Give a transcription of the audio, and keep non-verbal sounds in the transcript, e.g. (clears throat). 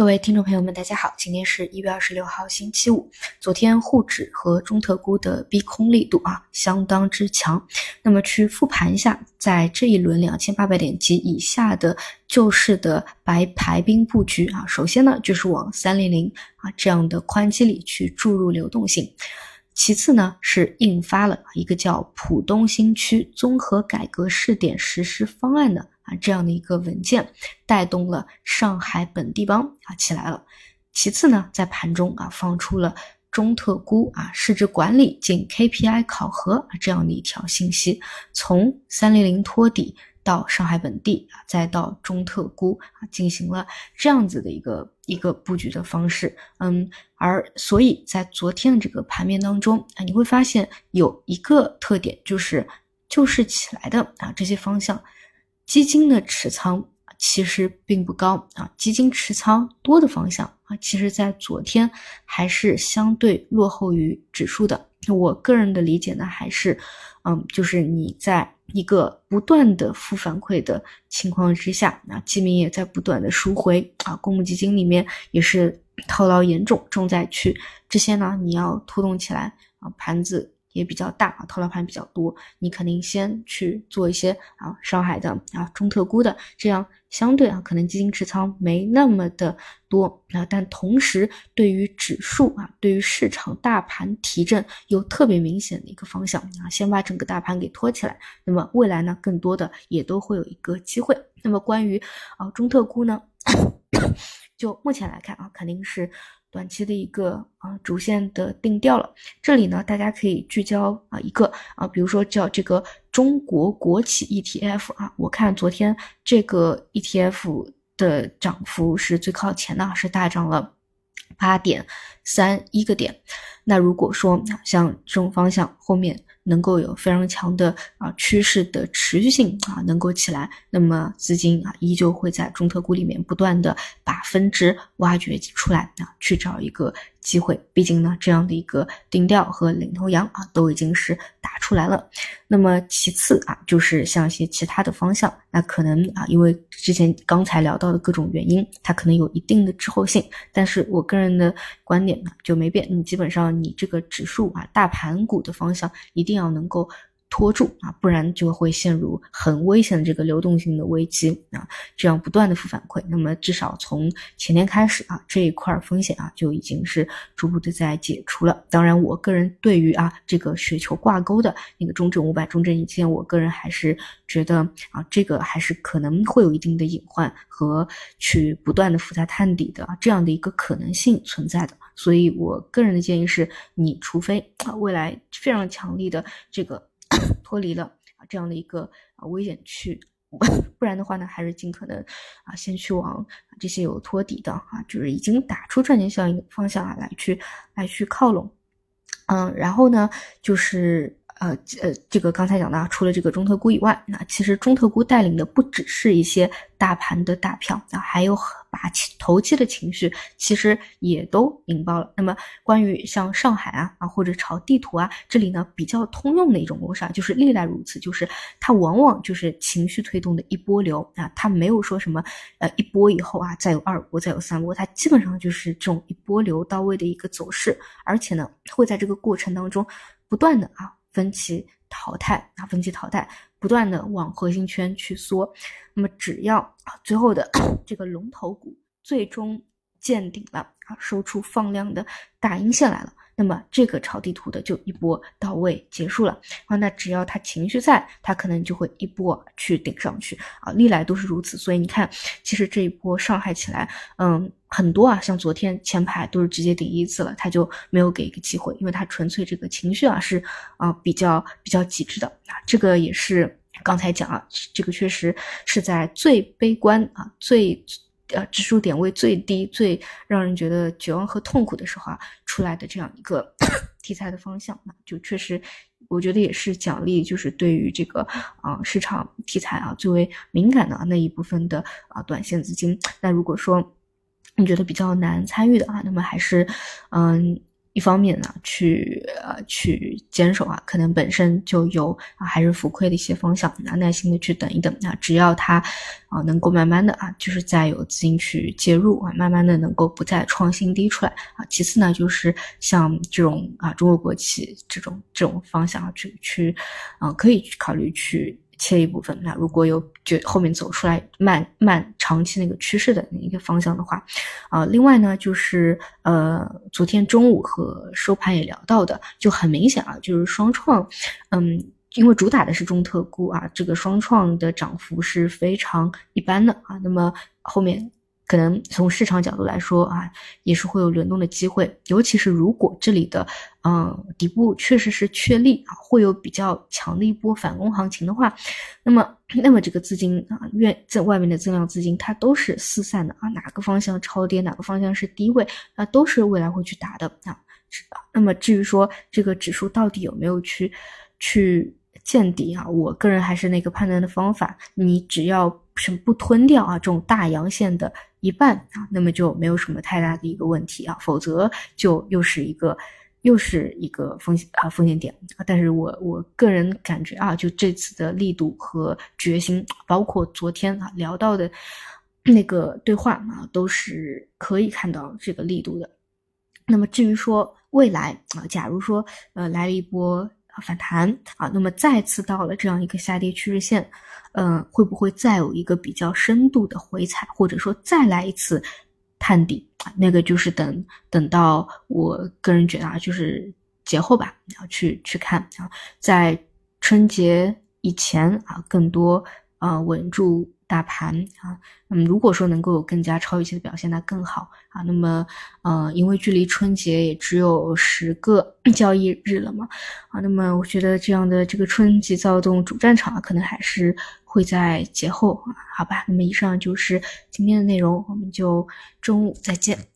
各位听众朋友们，大家好，今天是一月二十六号，星期五。昨天沪指和中特估的逼空力度啊，相当之强。那么去复盘一下，在这一轮两千八百点及以下的救市的白排兵布局啊，首先呢就是往三零零啊这样的宽基里去注入流动性，其次呢是印发了一个叫浦东新区综合改革试点实施方案的。这样的一个文件带动了上海本地帮啊起来了。其次呢，在盘中啊放出了中特估啊市值管理进 KPI 考核啊这样的一条信息，从三零零托底到上海本地啊，再到中特估啊进行了这样子的一个一个布局的方式。嗯，而所以在昨天的这个盘面当中啊，你会发现有一个特点，就是就是起来的啊这些方向。基金的持仓其实并不高啊，基金持仓多的方向啊，其实在昨天还是相对落后于指数的。我个人的理解呢，还是，嗯，就是你在一个不断的负反馈的情况之下，那基民也在不断的赎回啊，公募基金里面也是套牢严重，重灾区，这些呢你要拖动起来啊，盘子。也比较大啊，套牢盘比较多，你肯定先去做一些啊上海的啊中特估的，这样相对啊可能基金持仓没那么的多啊，但同时对于指数啊，对于市场大盘提振有特别明显的一个方向啊，先把整个大盘给托起来，那么未来呢，更多的也都会有一个机会。那么关于啊中特估呢，就目前来看啊，肯定是。短期的一个啊主线的定调了，这里呢大家可以聚焦啊一个啊，比如说叫这个中国国企 ETF 啊，我看昨天这个 ETF 的涨幅是最靠前的，是大涨了八点三一个点。那如果说像这种方向后面。能够有非常强的啊趋势的持续性啊，能够起来，那么资金啊依旧会在中特估里面不断的把分支挖掘出来啊，去找一个。机会，毕竟呢，这样的一个定调和领头羊啊，都已经是打出来了。那么其次啊，就是像一些其他的方向，那可能啊，因为之前刚才聊到的各种原因，它可能有一定的滞后性。但是我个人的观点呢，就没变，你基本上你这个指数啊，大盘股的方向一定要能够。拖住啊，不然就会陷入很危险的这个流动性的危机啊！这样不断的负反馈，那么至少从前天开始啊，这一块风险啊就已经是逐步的在解除了。当然，我个人对于啊这个雪球挂钩的那个中证五百、中证一千，我个人还是觉得啊这个还是可能会有一定的隐患和去不断的复杂探底的这样的一个可能性存在的。所以我个人的建议是，你除非啊未来非常强力的这个。脱离了啊这样的一个啊危险区，(laughs) 不然的话呢，还是尽可能啊先去往这些有托底的啊，就是已经打出赚钱效应的方向啊来去来去靠拢，嗯，然后呢就是。呃呃，这个刚才讲的，除了这个中特估以外，那其实中特估带领的不只是一些大盘的大票那，还有很把投机的情绪其实也都引爆了。那么关于像上海啊啊或者炒地图啊，这里呢比较通用的一种模式啊，就是历来如此，就是它往往就是情绪推动的一波流啊，它没有说什么呃一波以后啊再有二波再有三波，它基本上就是这种一波流到位的一个走势，而且呢会在这个过程当中不断的啊。分歧淘汰啊，分歧淘汰，不断的往核心圈去缩。那么只要啊，最后的 (coughs) 这个龙头股最终见顶了啊，收出放量的大阴线来了。那么这个炒地图的就一波到位结束了啊，那只要他情绪在，他可能就会一波去顶上去啊，历来都是如此。所以你看，其实这一波上海起来，嗯，很多啊，像昨天前排都是直接顶一次了，他就没有给一个机会，因为他纯粹这个情绪啊是啊比较比较极致的啊，这个也是刚才讲啊，这个确实是在最悲观啊最。呃，指数点位最低、最让人觉得绝望和痛苦的时候啊，出来的这样一个 (coughs) 题材的方向，那就确实，我觉得也是奖励，就是对于这个啊市场题材啊最为敏感的那一部分的啊短线资金。那如果说你觉得比较难参与的啊，那么还是嗯。一方面呢，去呃去坚守啊，可能本身就有啊还是浮亏的一些方向，那耐心的去等一等那，只要它啊能够慢慢的啊，就是再有资金去介入啊，慢慢的能够不再创新低出来啊。其次呢，就是像这种啊中国国企这种这种方向啊，去去啊可以去考虑去。切一部分，那如果有就后面走出来慢慢长期那个趋势的一个方向的话，啊，另外呢就是呃，昨天中午和收盘也聊到的，就很明显啊，就是双创，嗯，因为主打的是中特估啊，这个双创的涨幅是非常一般的啊，那么后面。可能从市场角度来说啊，也是会有轮动的机会，尤其是如果这里的嗯底部确实是确立啊，会有比较强的一波反攻行情的话，那么那么这个资金啊，愿在外面的增量资金它都是四散的啊，哪个方向超跌，哪个方向是低位，那都是未来会去打的啊。那么至于说这个指数到底有没有去去见底啊，我个人还是那个判断的方法，你只要是不吞掉啊这种大阳线的。一半啊，那么就没有什么太大的一个问题啊，否则就又是一个又是一个风险啊风险点啊。但是我我个人感觉啊，就这次的力度和决心，包括昨天啊聊到的那个对话啊，都是可以看到这个力度的。那么至于说未来啊，假如说呃来一波反弹啊，那么再次到了这样一个下跌趋势线。嗯，会不会再有一个比较深度的回踩，或者说再来一次探底？那个就是等等到我个人觉得啊，就是节后吧，要去去看啊，在春节以前啊，更多啊稳住。大盘啊，那么如果说能够有更加超预期的表现，那更好啊。那么，呃，因为距离春节也只有十个 (clears throat) 交易日了嘛，啊，那么我觉得这样的这个春季躁动主战场啊，可能还是会在节后啊，好吧。那么以上就是今天的内容，我们就中午再见。